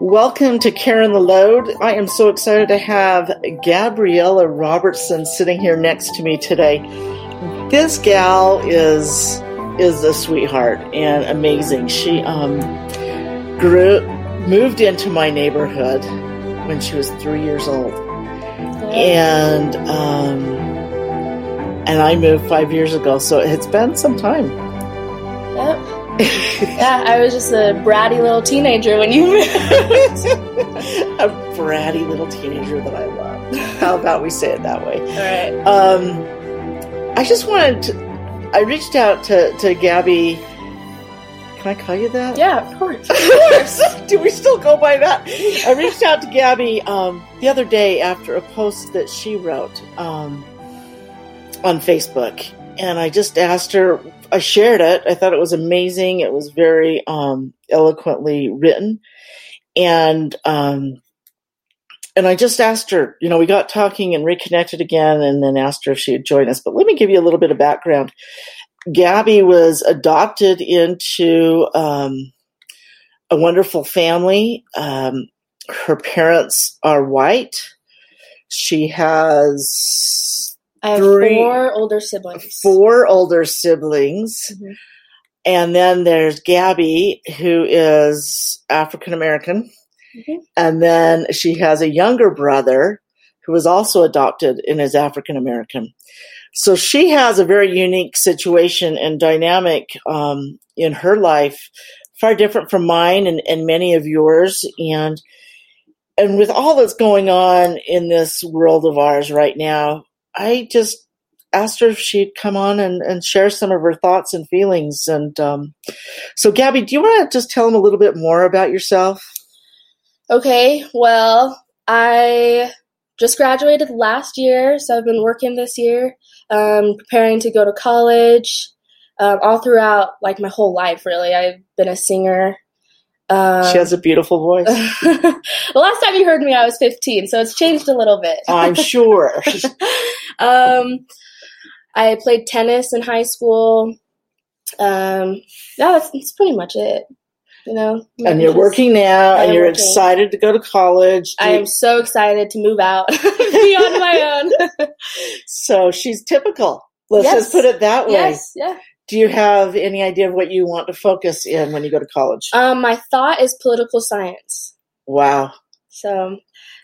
Welcome to Cairn the Load. I am so excited to have Gabriella Robertson sitting here next to me today. This gal is is a sweetheart and amazing. She um, grew moved into my neighborhood when she was three years old, and um, and I moved five years ago. So it's been some time. Yep. yeah, I was just a bratty little teenager when you moved. a bratty little teenager that I love. How about we say it that way? All right. Um, I just wanted to, I reached out to, to Gabby. Can I call you that? Yeah, of course. Of course. Do we still go by that? I reached out to Gabby um, the other day after a post that she wrote um, on Facebook. And I just asked her, I shared it. I thought it was amazing. It was very um, eloquently written. And um, and I just asked her, you know, we got talking and reconnected again, and then asked her if she would join us. But let me give you a little bit of background. Gabby was adopted into um, a wonderful family. Um, her parents are white. She has I have Three- four older siblings. four older siblings. Mhm. And then there's Gabby, who is African American. Mhm. And then she has a younger brother who was also adopted and is African American. So she has a very unique situation and dynamic um, in her life, far different from mine and, and many of yours. And and with all that's going on in this world of ours right now, I just asked her if she'd come on and, and share some of her thoughts and feelings. And um, so, Gabby, do you want to just tell them a little bit more about yourself? Okay, well, I just graduated last year, so I've been working this year, um, preparing to go to college. Um, all throughout, like my whole life, really, I've been a singer. Um, she has a beautiful voice. the last time you heard me, I was 15, so it's changed a little bit. I'm sure. um, I played tennis in high school. Um, yeah, that's, that's pretty much it. You know, And you're Just- working now, and you're working. excited to go to college. I you- am so excited to move out, be on my own. so she's typical. Let's Yes. just put it that way. yes, yeah. Do you have any idea of what you want to focus in when you go to college? Um, my thought is political science. wow. So,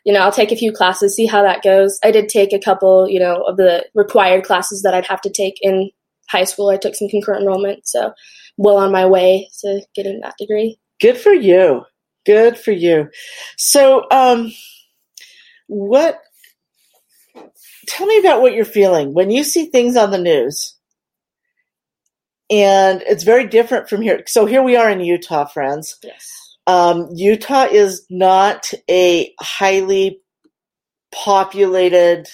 you know, I'll take a few classes, see how that goes. I did take a couple, you know, of the required classes that I'd have to take in high school. I took some concurrent enrollment, so well on my way to getting that degree. Good for you. Good for you. So, um, what? Tell me about what you're feeling when you see things on the news, and it's very different from here. So here we are in Utah, friends. Yes. Um, Utah is not a highly populated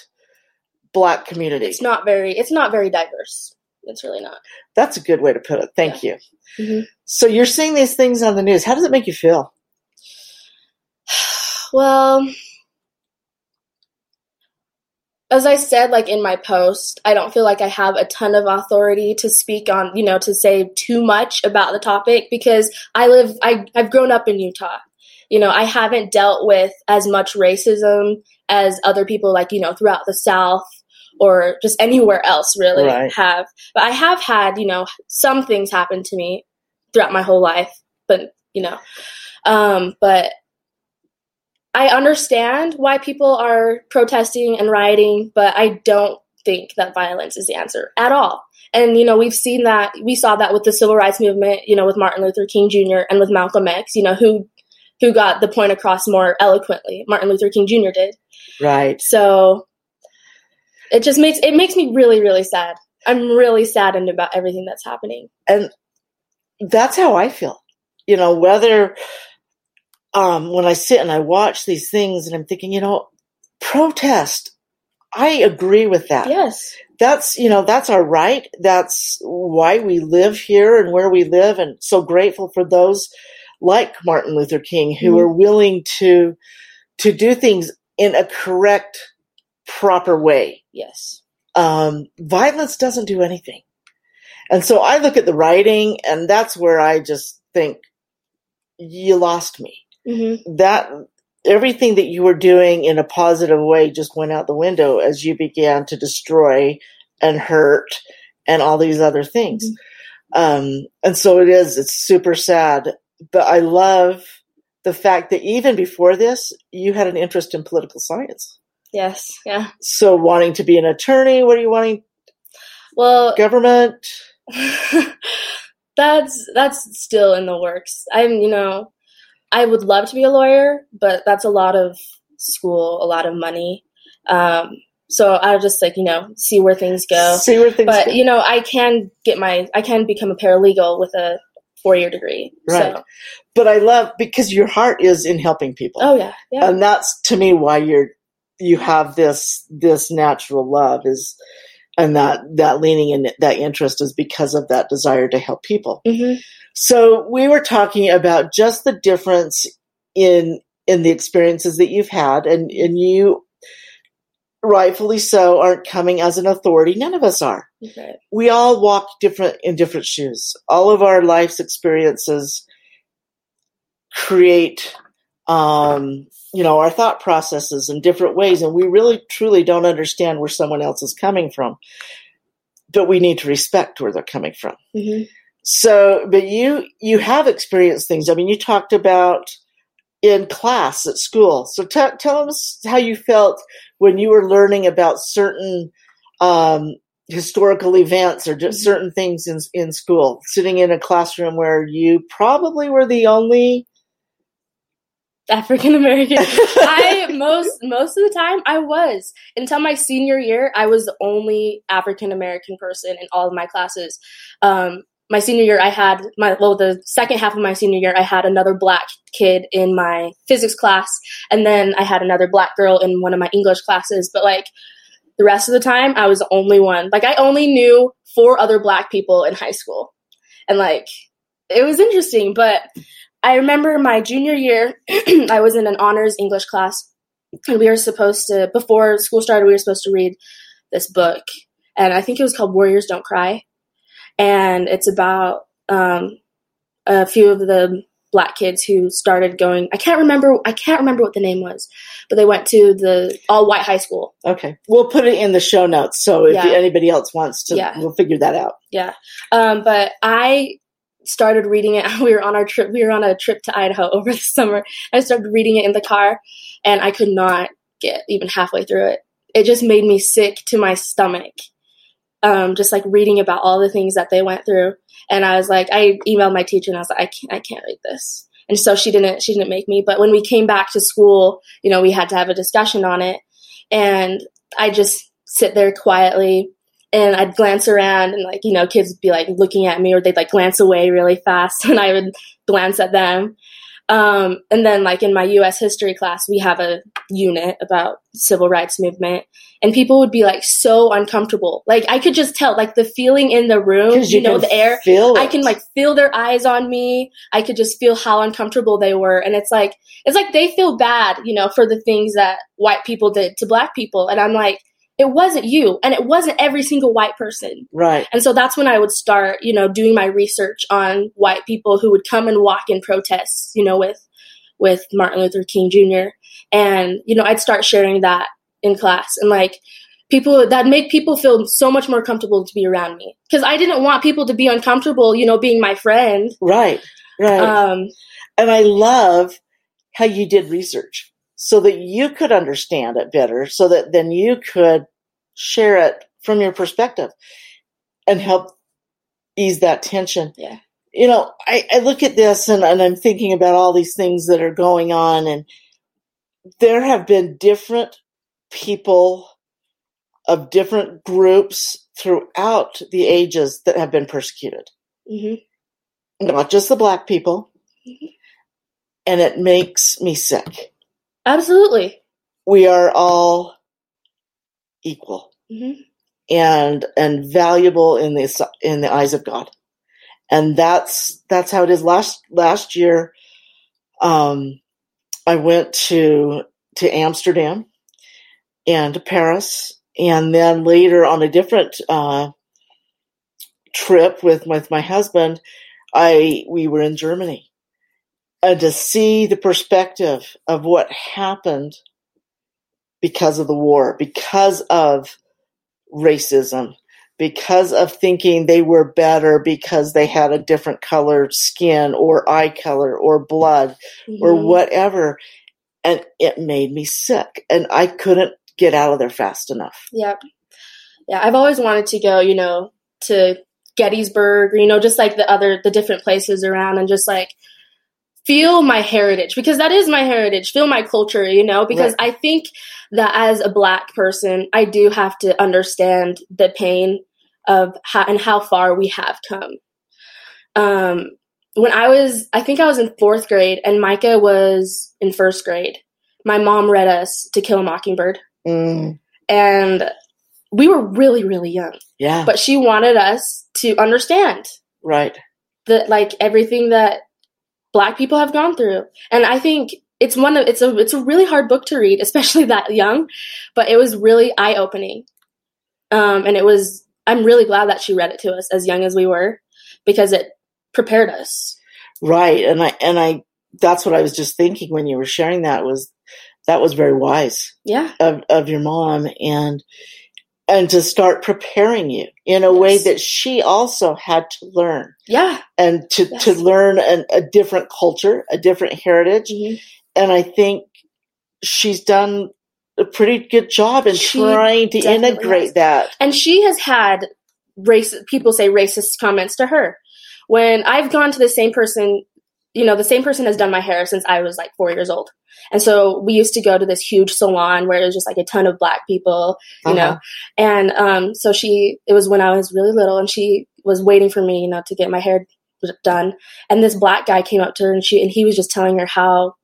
black community. It's not very it's not very diverse. It's really not. That's a good way to put it. Thank you. Mhm. So you're seeing these things on the news. How does it make you feel? Well, as I said, like in my post, I don't feel like I have a ton of authority to speak on, you know, to say too much about the topic because I live, I, I've grown up in Utah. You know, I haven't dealt with as much racism as other people, like, you know, throughout the South or just anywhere else really Right. have. But I have had, you know, some things happen to me throughout my whole life, but, you know, um, but I understand why people are protesting and rioting, but I don't think that violence is the answer at all. And you know, we've seen that we saw that with the civil rights movement, you know, with Martin Luther King Jr. and with Malcolm X, you know, who who got the point across more eloquently. Martin Luther King Jr. did. Right. So it just makes it makes me really really sad. I'm really saddened about everything that's happening. and that's how I feel. You know, whether um, when I sit and I watch these things and I'm thinking, you know, protest. I agree with that. Yes. That's you know that's our right. That's why we live here and where we live, and so grateful for those like Martin Luther King who Mhm. are willing to to do things in a correct, proper way. Yes. um, violence doesn't do anything. And so I look at the writing, and that's where I just think, you lost me. Mm-hmm. that everything that you were doing in a positive way just went out the window as you began to destroy and hurt and all these other things. Um, and so it is, it's super sad. But I love the fact that even before this, you had an interest in political science. Yes. Yeah. So wanting to be an attorney, what are you wanting? Well, Government? that's that's still in the works. I'm, you know, I would love to be a lawyer, but that's a lot of school, a lot of money. Um, so I'll just like you know see where things go. See where things But go. you know, I can get my I can become a paralegal with a four year degree. Right. So, But I love because your heart is in helping people. oh yeah, yeah, and that's to me why you're you have this this natural love is and that that leaning and that interest is because of that desire to help people hmm so we were talking about just the difference in in the experiences that you've had and and you rightfully so aren't coming as an authority none of us are right. we all walk different in different shoes. All of our life's experiences create, um, you know, our thought processes in different ways, and we really truly don't understand where someone else is coming from. But we need to respect where they're coming from. hmm So, but you you have experienced things. I mean, you talked about in class at school. So t- tell us how you felt when you were learning about certain um, historical events or just Mhm. certain things in in school. Sitting in a classroom where you probably were the only. African American. I most most of the time I was until my senior year. I was the only African American person in all of my classes. Um, my senior year, I had my well, the second half of my senior year, I had another black kid in my physics class, and then I had another black girl in one of my English classes. But like the rest of the time, I was the only one. Like I only knew four other black people in high school, and like it was interesting, but. I remember my junior year, I was in an honors English class, and we were supposed to, before school started, we were supposed to read this book, and I think it was called Warriors Don't Cry, and it's about um, a few of the black kids who started going. I can't remember. I can't remember what the name was, but they went to the all white high school. Okay, we'll put it in the show notes. So if Yeah. anybody else wants to, Yeah. we'll figure that out. Yeah. Um, but I started reading it. We were on our trip. We were on a trip to Idaho over the summer. I started reading it in the car, and I could not get even halfway through it. It just made me sick to my stomach. Um, just like reading about all the things that they went through, and I was like, I emailed my teacher and I was like, I can't, I can't read this. And so she didn't, she didn't make me. But when we came back to school, you know, we had to have a discussion on it, and I just sit there quietly and I'd glance around and like you know kids would be like looking at me or they'd like glance away really fast and I would glance at them. Um, and then like in my U.S. history class, we have a unit about civil rights movement, and people would be like so uncomfortable. Like I could just tell, like the feeling in the room, you, know, the air. Feel I can like feel their eyes on me. I could just feel how uncomfortable they were, and it's like it's like they feel bad, you know, for the things that white people did to black people, and I'm like, it wasn't you, and it wasn't every single white person. right. And so that's when I would start, you know, doing my research on white people who would come and walk in protests, you know, with with Martin Luther King Jr. And you know, I'd start sharing that in class, and like people that make people feel so much more comfortable to be around me because I didn't want people to be uncomfortable, you know, being my friend. Right. Right. Um, And I love how you did research so that you could understand it better, so that then you could share it from your perspective and help ease that tension. Yeah. You know, I, I look at this and, and I'm thinking about all these things that are going on, and there have been different people of different groups throughout the ages that have been persecuted mm-hmm. not just the black people. Mm-hmm. And it makes me sick. Absolutely. We are all equal hmm and and valuable in the in the eyes of God. And that's that's how it is. Last last year, um, I went to to Amsterdam and to Paris, and then later on a different uh, trip with with my husband, I we were in Germany, and to see the perspective of what happened because of the war, because of racism, because of thinking they were better because they had a different color skin or eye color or blood mm-hmm. or whatever. And it made me sick. And I couldn't get out of there fast enough. Yep. Yeah. I've always wanted to go, you know, to Gettysburg, or, you know, just like the other, the different places around and just like feel my heritage because that is my heritage, feel my culture, you know, because right. I think that as a black person, I do have to understand the pain of how and how far we have come. Um, when I was, I think I was in fourth grade and Micah was in first grade. My mom read us To Kill a Mockingbird. Mm. And we were really, really young. Yeah. But she wanted us to understand. Right. That like everything that black people have gone through. And I think it's one of it's a it's a really hard book to read, especially that young, but it was really eye opening. Um, and it was I'm really glad that she read it to us as young as we were because it prepared us. Right. And I and I that's what I was just thinking when you were sharing that was that was very wise. Yeah. Of of your mom and and to start preparing you in a yes. way that she also had to learn. Yeah. And to, yes. to learn an, a different culture, a different heritage. Mm-hmm. And I think she's done a pretty good job in she trying to integrate has. that. And she has had race people say racist comments to her. When I've gone to the same person, you know, the same person has done my hair since I was like four years old. And so we used to go to this huge salon where it was just like a ton of black people, you uh-huh. know. And um, so she, it was when I was really little, and she was waiting for me, you know, to get my hair done. And this black guy came up to her, and she, and he was just telling her how,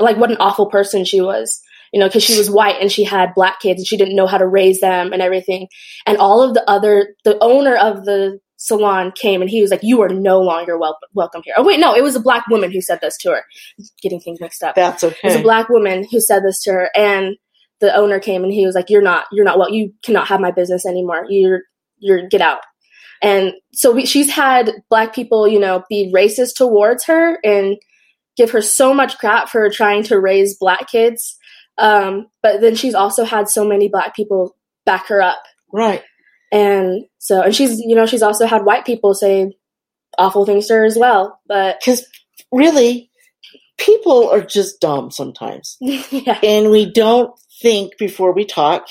like, what an awful person she was you know, because she was white and she had black kids and she didn't know how to raise them and everything. And all of the other, the owner of the salon came and he was like, "You are no longer wel- welcome here." Oh wait, no, it was a black woman who said this to her. Getting things mixed up. That's okay. It was a black woman who said this to her, and the owner came and he was like, "You're not, you're not well. You cannot have my business anymore. You're, you're get out." And so we, she's had black people, you know, be racist towards her and give her so much crap for trying to raise black kids um, but then she's also had so many black people back her up. Right. And so, and she's, you know, she's also had white people say awful things to her as well. But because really, people are just dumb sometimes. yeah. And we don't think before we talk.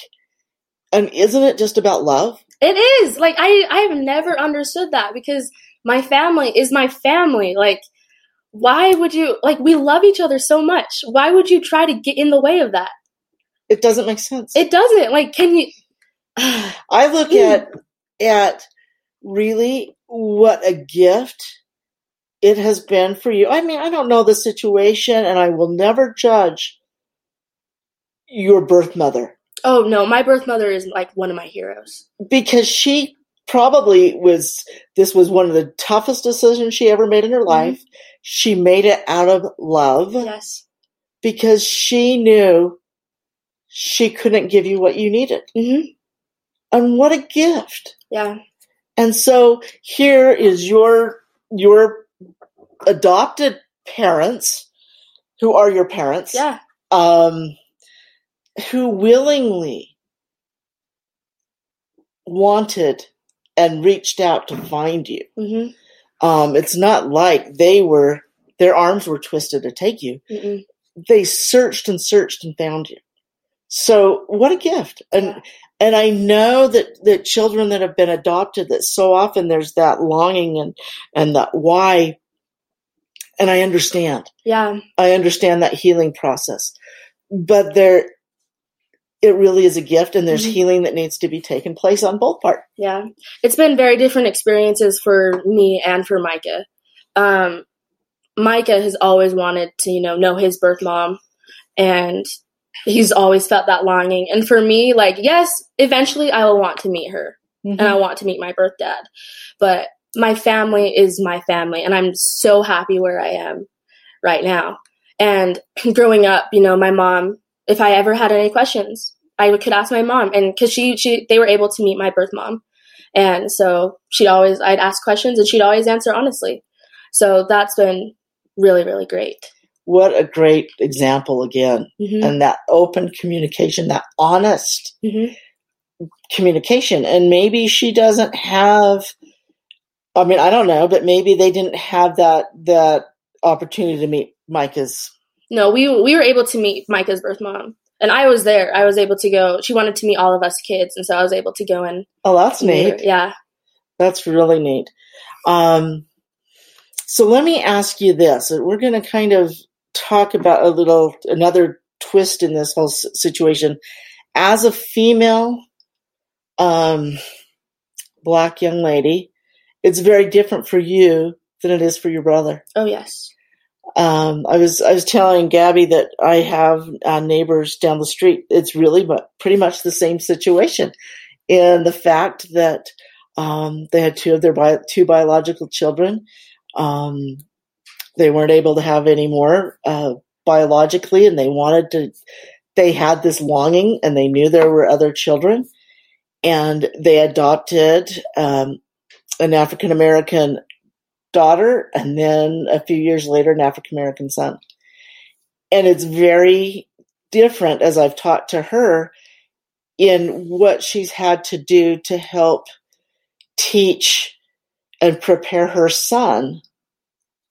And isn't it just about love? It is. Like I I've never understood that because my family is my family. Like why would you like we love each other so much why would you try to get in the way of that it doesn't make sense it doesn't like can you i look at at really what a gift it has been for you i mean i don't know the situation and i will never judge your birth mother oh no my birth mother is like one of my heroes because she probably was this was one of the toughest decisions she ever made in her mm-hmm. life she made it out of love. Yes. Because she knew she couldn't give you what you needed. Mm-hmm. And what a gift. Yeah. And so here is your your adopted parents who are your parents. Yeah. Um who willingly wanted and reached out to find you. Mm-hmm. Um, it's not like they were, their arms were twisted to take you. Mm-mm. They searched and searched and found you. So what a gift. And, yeah. And I know that, that children that have been adopted, that so often there's that longing and, and that why. And I understand. Yeah. I understand that healing process. But there, it really is a gift and there's mm-hmm. healing that needs to be taken place on both parts. Yeah. It's been very different experiences for me and for Micah. Um, Micah has always wanted to, you know, know his birth mom and he's always felt that longing. And for me, like, yes, eventually I will want to meet her mm-hmm. and I want to meet my birth dad. But my family is my family and I'm so happy where I am right now. And growing up, you know, my mom if I ever had any questions, I could ask my mom, and because she she they were able to meet my birth mom, and so she'd always I'd ask questions and she'd always answer honestly. So that's been really, really great. What a great example again. hmm And that open communication, that honest hmm communication. And maybe she doesn't have, I mean, I don't know, but maybe they didn't have that, that opportunity to meet Micah's. No, we we were able to meet Micah's birth mom, and I was there. I was able to go. She wanted to meet all of us kids, and so I was able to go and Oh, that's neat. Yeah. That's really neat. Um, so let me ask you this. We're going to kind of talk about a little, another twist in this whole situation. As a female, um, black young lady, it's very different for you than it is for your brother. Oh yes. Um, I was I was telling Gabby that I have uh, neighbors down the street. It's really but pretty much the same situation, in the fact that um, they had two of their bi- two biological children. Um, they weren't able to have any more uh, biologically, and they wanted to. They had this longing, and they knew there were other children, and they adopted um, an African American daughter and then a few years later an African American son. And it's very different as I've talked to her in what she's had to do to help teach and prepare her son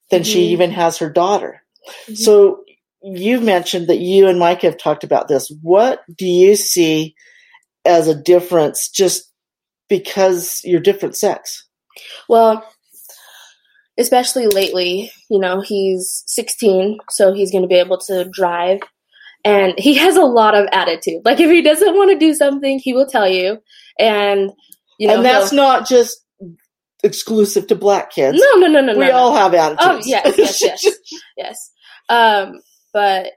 than she Mhm. even has her daughter. Mhm. So you mentioned that you and Mike have talked about this. What do you see as a difference just because you're different sex? Well, especially lately, you know, he's 16, so he's going to be able to drive. And he has a lot of attitude. Like, if he doesn't want to do something, he will tell you. And, you know, and that's not just exclusive to black kids. no, no, no, no, we no, no. all have attitudes. Oh, yes, yes, yes. yes. Um, but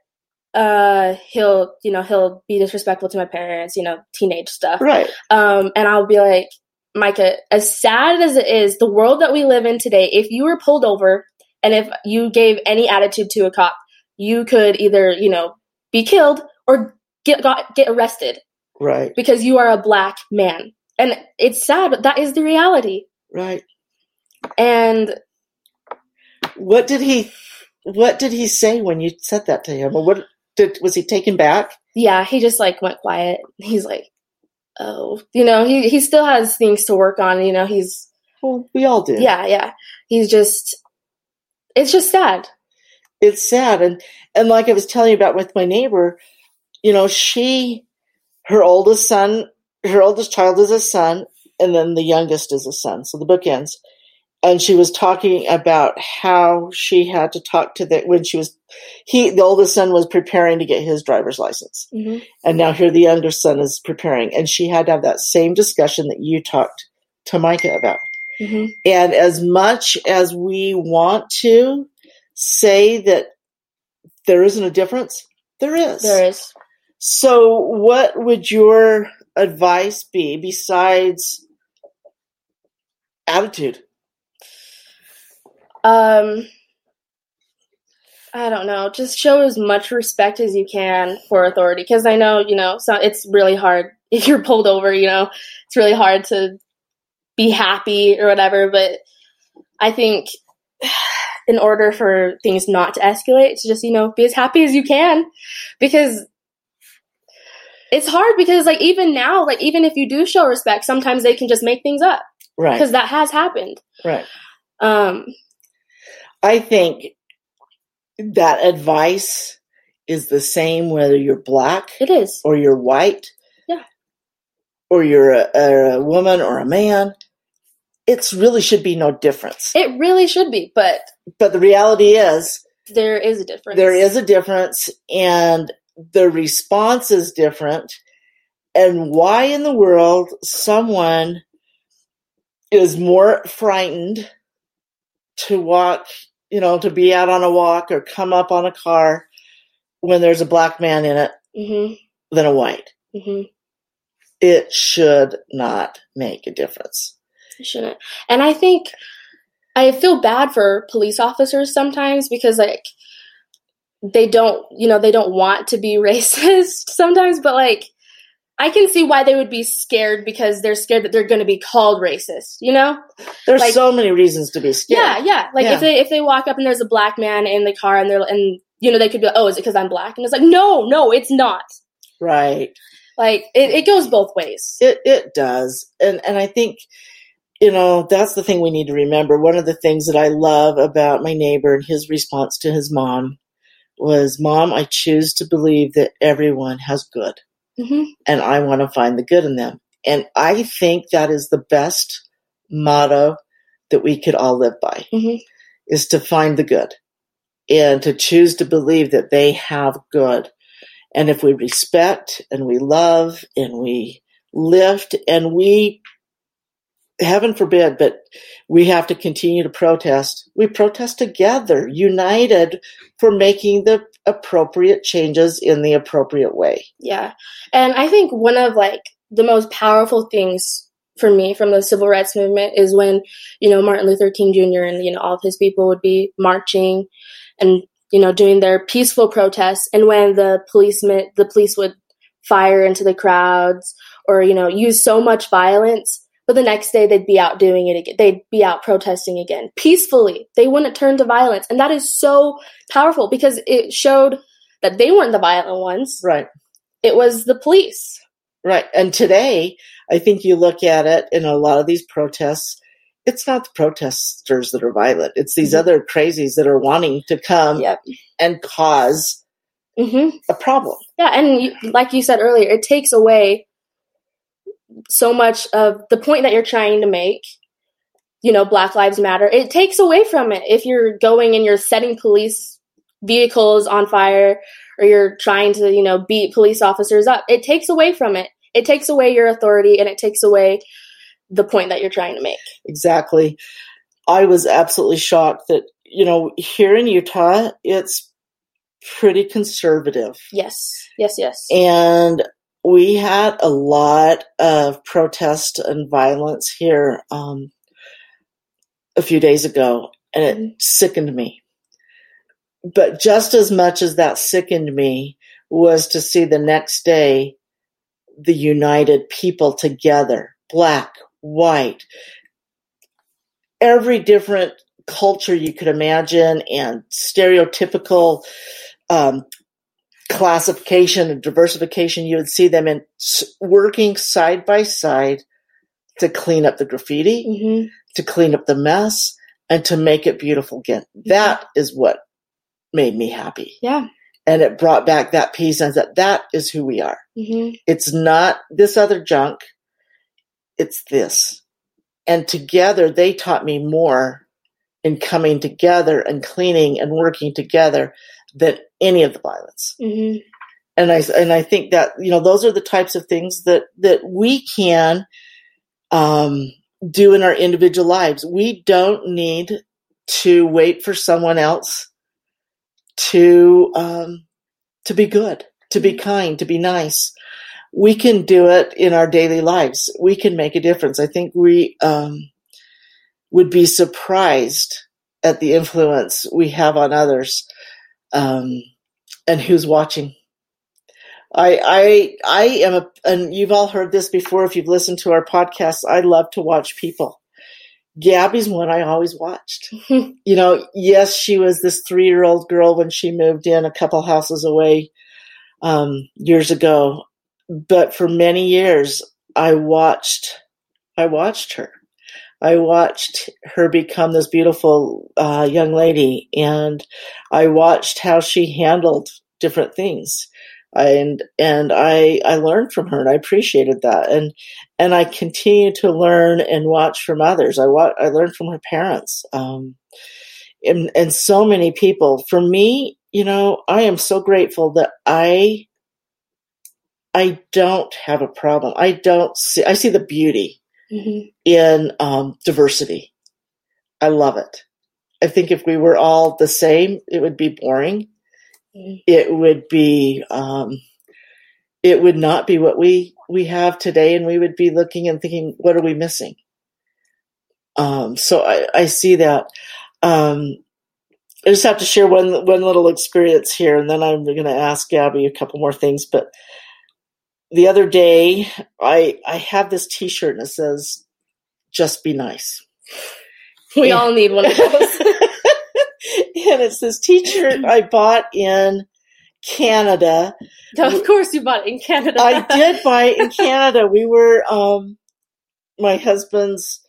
uh, he'll, you know, he'll be disrespectful to my parents, you know, teenage stuff. right. Um, and I'll be like, Micah, as sad as it is, the world that we live in today, if you were pulled over and if you gave any attitude to a cop, you could either, you know, be killed or get got, get arrested Right. because you are a black man. And it's sad, but that is the reality. Right. And What did he what did he say when you said that to him? Or what did was he taken back? yeah, he just like went quiet. He's like, oh, you know, he he still has things to work on. You know, he's Well, we all do. yeah, yeah. He's just, it's just sad. It's sad and and like I was telling you about with my neighbor, you know, she her oldest son her oldest child is a son and then the youngest is a son. So the book ends. And she was talking about how she had to talk to the when she was he the oldest son was preparing to get his driver's license. hmm And now here the younger son is preparing. And she had to have that same discussion that you talked to Micah about. hmm And as much as we want to say that there isn't a difference, there is. There is. So, what would your advice be besides attitude? Um, I don't know. Just show as much respect as you can for authority, because I know you know. So it's really hard if you're pulled over. You know, it's really hard to be happy or whatever. But I think in order for things not to escalate, to just you know be as happy as you can, because it's hard. Because like even now, like even if you do show respect, sometimes they can just make things up Right. because that has happened. Right. Um, I think that advice is the same whether you're black it is. or you're white. Yeah. Or you're a, a woman or a man. It's really should be no difference. It really should be, but But the reality is there is a difference. there is a difference and the response is different. And why in the world someone is more frightened to walk, you know, to be out on a walk or come up on a car when there's a black man in it hmm than a white? hmm It should not make a difference. It shouldn't. And I think I feel bad for police officers sometimes because like they don't, you know, they don't want to be racist sometimes, but like I can see why they would be scared because they're scared that they're going to be called racist. You know? There's Like- so many reasons to be scared. Yeah, yeah. Like Yeah. if they if they walk up and there's a black man in the car and they're and you know they could be like, oh, is it because I'm black? And it's like, no, no, it's not. Right. Like it, it goes both ways. It it does. And and I think you know, that's the thing we need to remember. One of the things that I love about my neighbor and his response to his mom was, "Mom, I choose to believe that everyone has good." Hmm and I want to find the good in them. And I think that is the best motto that we could all live by Mhm. is to find the good and to choose to believe that they have good. And if we respect and we love and we lift and we, heaven forbid, but we have to continue to protest, we protest together, united for making the appropriate changes in the appropriate way. Yeah, and I think one of like the most powerful things for me from the civil rights movement is when you know Martin Luther King Jr. and you know all of his people would be marching and you know doing their peaceful protests, and when the policemen the police would fire into the crowds or you know use so much violence. But the next day they'd be out doing it again. They'd be out protesting again peacefully. They wouldn't turn to violence. And that is so powerful because it showed that they weren't the violent ones Right. it was the police. Right. And today, I think you look at it in a lot of these protests, it's not the protesters that are violent. It's these Mhm. other crazies that are wanting to come Yep. and cause hmm a problem. Yeah, and you, like you said earlier, it takes away so much of the point that you're trying to make. You know, Black Lives Matter. It takes away from it if you're going and you're setting police vehicles on fire or you're trying to, you know, beat police officers up. It takes away from it. It takes away your authority and it takes away the point that you're trying to make. Exactly. I was absolutely shocked that, you know, here in Utah, it's pretty conservative. Yes. Yes, yes. And we had a lot of protest and violence here um, a few days ago, and it Mhm. sickened me. But just as much as that sickened me was to see the next day the united people together black, white, every different culture you could imagine, and stereotypical um, classification and diversification, you would see them in working side by side to clean up the graffiti, hmm to clean up the mess, and to make it beautiful again. That is what made me happy. Yeah. And it brought back that peace and that that is who we are. hmm It's not this other junk. It's this. And together they taught me more in coming together and cleaning and working together than any of the violence hmm and I and I think that you know those are the types of things that that we can um, do in our individual lives. We don't need to wait for someone else to um, to be good, to be kind, to be nice. We can do it in our daily lives. We can make a difference. I think we um, would be surprised at the influence we have on others um, and who's watching. I I I am a and you've all heard this before if you've listened to our podcast. I love to watch people. Gabby's one I always watched. you know, yes, she was this three year old girl when she moved in a couple houses away um, years ago, but for many years I watched I watched her. I watched her become this beautiful uh, young lady, and I watched how she handled different things and and I I learned from her and I appreciated that and and I continue to learn and watch from others. I wa- I learned from her parents, um, and and so many people. For me, you know, I am so grateful that I I don't have a problem. I don't see. I see the beauty hmm in um, diversity. I love it. I think if we were all the same, it would be boring Mhm. it would be um, it would not be what we we have today and we would be looking and thinking what are we missing um, so I, I see that um, i just have to share one one little experience here and then i'm going to ask gabby a couple more things but the other day, I I have this T-shirt and it says, "Just be nice." We Yeah. all need one of those. and it's this T-shirt I bought in Canada. of course, you bought it in Canada. I did buy it in Canada. We were um, my husband's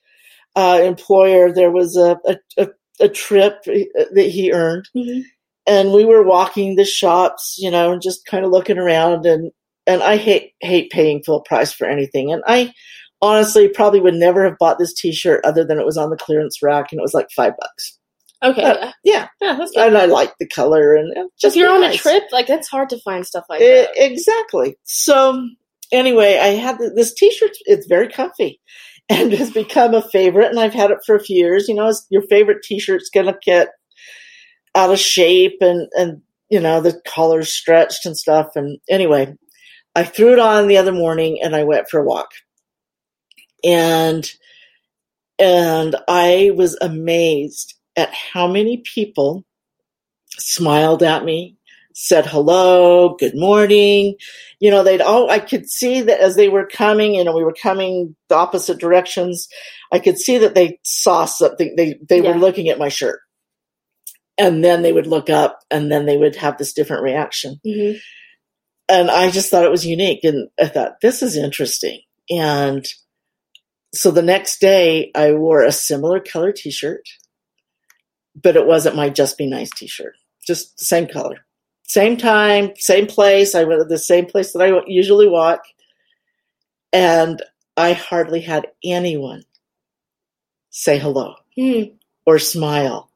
uh, employer. There was a a, a, a trip that he earned, Mhm. and we were walking the shops, you know, and just kind of looking around. and And I hate hate paying full price for anything. And I honestly probably would never have bought this T-shirt other than it was on the clearance rack and it was like five bucks. Okay, Uh, yeah, Yeah, yeah, that's good. and I like the color and just if you're on a trip, like it's hard to find stuff like E- that. exactly. So anyway, I had th- this T-shirt. It's very comfy, and has become a favorite. And I've had it for a few years. You know, your favorite T-shirt's gonna get out of shape, and and you know the collar's stretched and stuff. And anyway, I threw it on the other morning, and I went for a walk, and and I was amazed at how many people smiled at me said hello, good morning. You know, they'd all, I could see that as they were coming, you know, we were coming the opposite directions. I could see that they saw something. They, they Yeah. were looking at my shirt and then they would look up and then they would have this different reaction. hmm And I just thought it was unique. And I thought, this is interesting. And so the next day I wore a similar color t-shirt, but it wasn't my Just Be Nice t-shirt, just the same color. Same time, same place. I went to the same place that I usually walk. And I hardly had anyone say hello Hmm. or smile.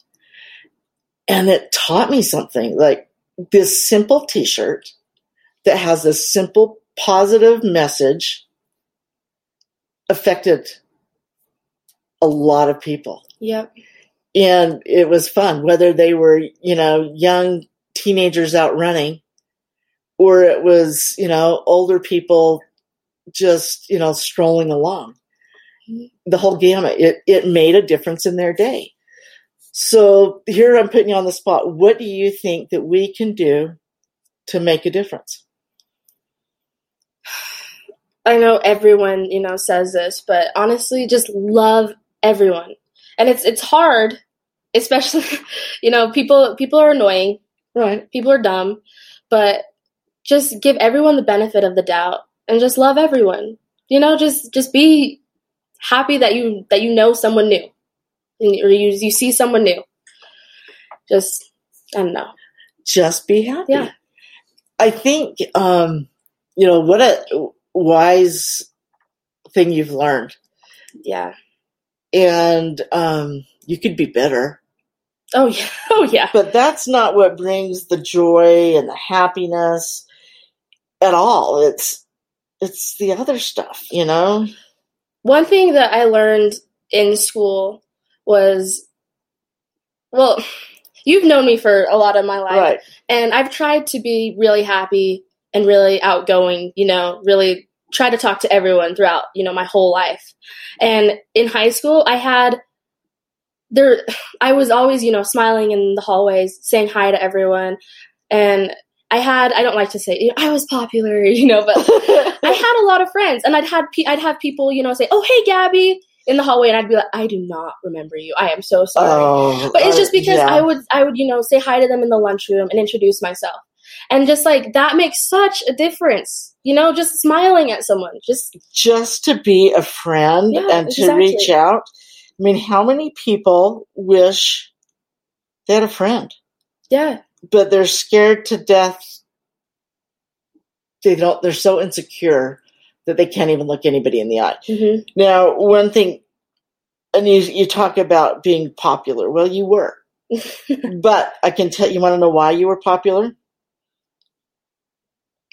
And it taught me something like this simple t shirt that has a simple positive message affected a lot of people. Yep. And it was fun, whether they were, you know, young teenagers out running or it was, you know, older people just, you know, strolling along. The whole gamut. It it made a difference in their day. So here I'm putting you on the spot. What do you think that we can do to make a difference? I know everyone, you know, says this, but honestly, just love everyone. And it's it's hard, especially, you know, people people are annoying, Right. people are dumb, but just give everyone the benefit of the doubt and just love everyone. You know, just just be happy that you that you know someone new, and- or you you see someone new. Just I don't know. Just be happy. Yeah. I think um, you know, what a wise thing you've learned. Yeah. And um you could be bitter. Oh yeah. Oh yeah. But that's not what brings the joy and the happiness at all. It's it's the other stuff, you know? One thing that I learned in school was well, you've known me for a lot of my life. Right. And I've tried to be really happy and really outgoing, you know, really try to talk to everyone throughout, you know, my whole life. And in high school, I had there I was always, you know, smiling in the hallways, saying hi to everyone. And I had I don't like to say I was popular, you know, but I had a lot of friends and I'd had I'd have people, you know, say, "Oh, hey Gabby." In the hallway, and I'd be like, "I do not remember you. I am so sorry." oh, but it's just uh, because yeah. I would I would you know say hi to them in the lunchroom and introduce myself, and just like that makes such a difference. You know, just smiling at someone, just just to be a friend Yeah, and to exactly. reach out. I mean, how many people wish they had a friend, yeah, but they're scared to death? They don't. They're so insecure that they can't even look anybody in the eye. hmm Now, one thing, and you you talk about being popular. Well, you were, but I can tell you. Want to know why you were popular?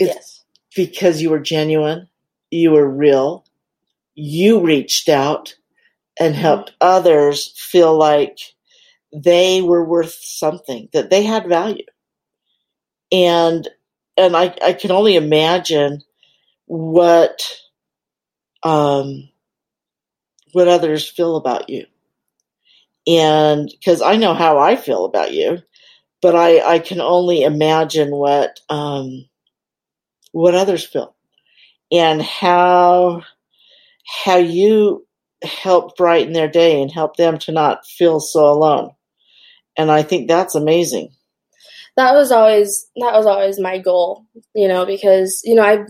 It's yes, because you were genuine, you were real, you reached out and helped others feel like they were worth something, that they had value. And and I, I can only imagine what um what others feel about you. And because I know how I feel about you, but I, I can only imagine what um what others feel. and how how you help brighten their day and help them to not feel so alone. And I think that's amazing. That was always that was always my goal, you know, because you know I've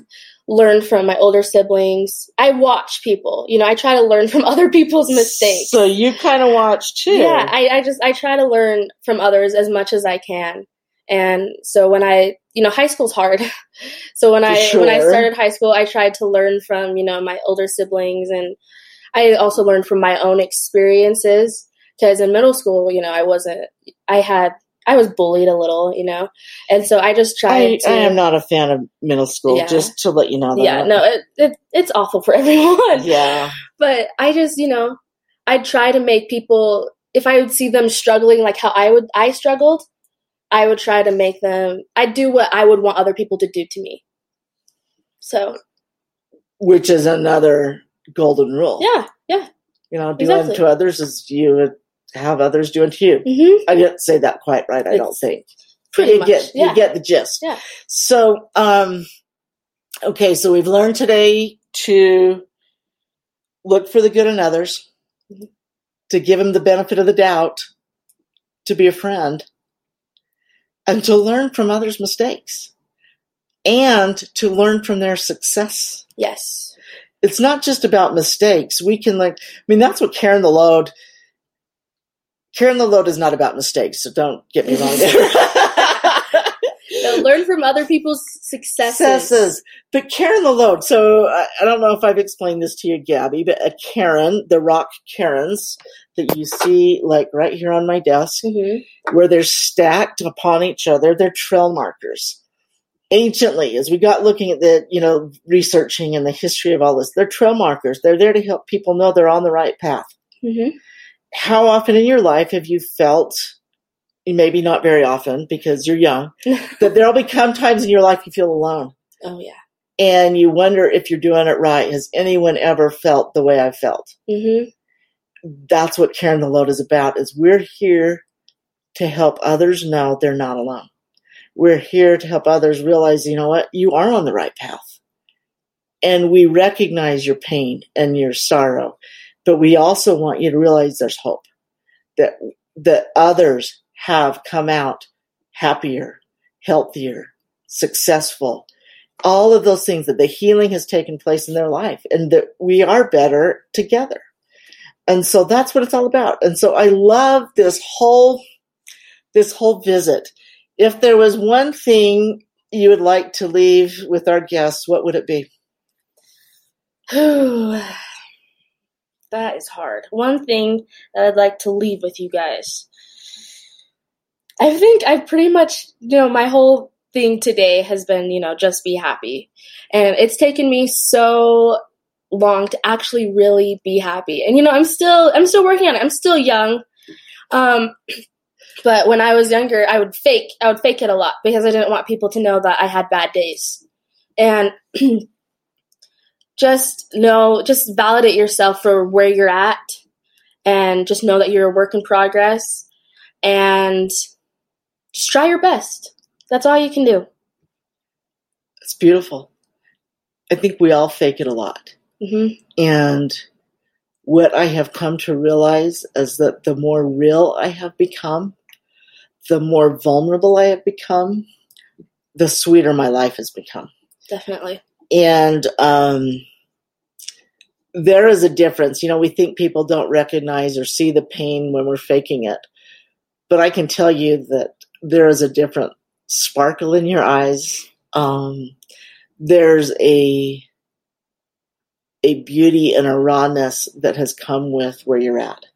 learned from my older siblings. I watch people, you know, I try to learn from other people's mistakes. So you kind of watch too. Yeah, I, I just I try to learn from others as much as I can. And so when I, you know, high school's hard. so when I Sure. when I started high school, I tried to learn from, you know, my older siblings and I also learned from my own experiences because in middle school, you know, I wasn't I had I was bullied a little, you know. And so I just tried I, to I am not a fan of middle school, Yeah. just to let you know that. Yeah, no, it, it it's awful for everyone. Yeah. but I just, you know, I'd try to make people if I would see them struggling like how I would I struggled, I would try to make them I'd do what I would want other people to do to me. So, Which is another golden rule. yeah, yeah. You know, do Exactly. unto others as you would have others do unto you. Mhm. I didn't say that quite right, I don't think. Pretty you much. get yeah. you get the gist. Yeah. So, um, okay, so we've learned today to look for the good in others, Mhm. to give them the benefit of the doubt, to be a friend, and to learn from others' mistakes, and to learn from their success. yes. It's not just about mistakes. We can like, I mean, that's what Cairn the Load. Cairn the Load is not about mistakes, so don't get me wrong there. No, learn from other people's successes. successes. But Cairn the load. So I, I don't know if I've explained this to you, Gabby, but a Cairn, the rock Cairns that you see like right here on my desk, Mhm. where they're stacked upon each other, they're trail markers. Anciently, as we got looking at the, you know, researching and the history of all this, they're trail markers. They're there to help people know they're on the right path. Mhm. How often in your life have you felt, maybe not very often because you're young, that there'll become times in your life you feel alone? oh yeah. and you wonder if you're doing it right. Has anyone ever felt the way I felt? Mhm. That's what Cairn the Load is about. Is we're here to help others know they're not alone. We're here to help others realize, you know what, you are on the right path. And we recognize your pain and your sorrow, but we also want you to realize there's hope. That that others have come out happier, healthier, successful, all of those things that the healing has taken place in their life and that we are better together. And so that's what it's all about. And so I love this whole this whole visit. If there was one thing you would like to leave with our guests, what would it be? that is hard. One thing that I'd like to leave with you guys. I think I pretty much, you know, my whole thing today has been, you know, just be happy. And it's taken me so long to actually really be happy. And you know, I'm still I'm still working on it. I'm still young. Um but when I was younger, I would fake I would fake it a lot because I didn't want people to know that I had bad days. And just know just validate yourself for where you're at and just know that you're a work in progress and just try your best. That's all you can do. It's beautiful. I think we all fake it a lot. Hmm And what I have come to realize is that the more real I have become, the more vulnerable I have become, the sweeter my life has become. Definitely. And um, there is a difference. You know, we think people don't recognize or see the pain when we're faking it. But I can tell you that there is a different sparkle in your eyes. Um, there's a a beauty and a rawness that has come with where you're at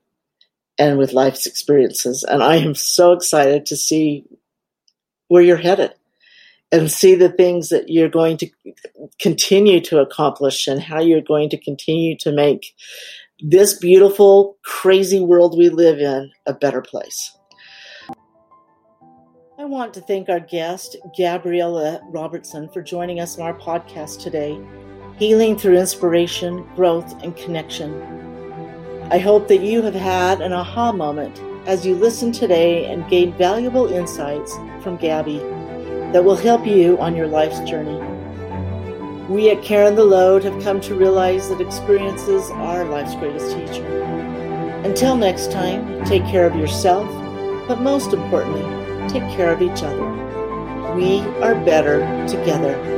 and with life's experiences. And I am so excited to see where you're headed and see the things that you're going to continue to accomplish and how you're going to continue to make this beautiful, crazy world we live in a better place. I want to thank our guest, Gabriella Robertson, for joining us on our podcast today, Healing Through Inspiration, Growth, and Connection. I hope that you have had an aha moment as you listen today and gained valuable insights from Gabby that will help you on your life's journey. We at Cairn the Load have come to realize that experiences are life's greatest teacher. Until next time, take care of yourself, but most importantly, take care of each other. We are better together.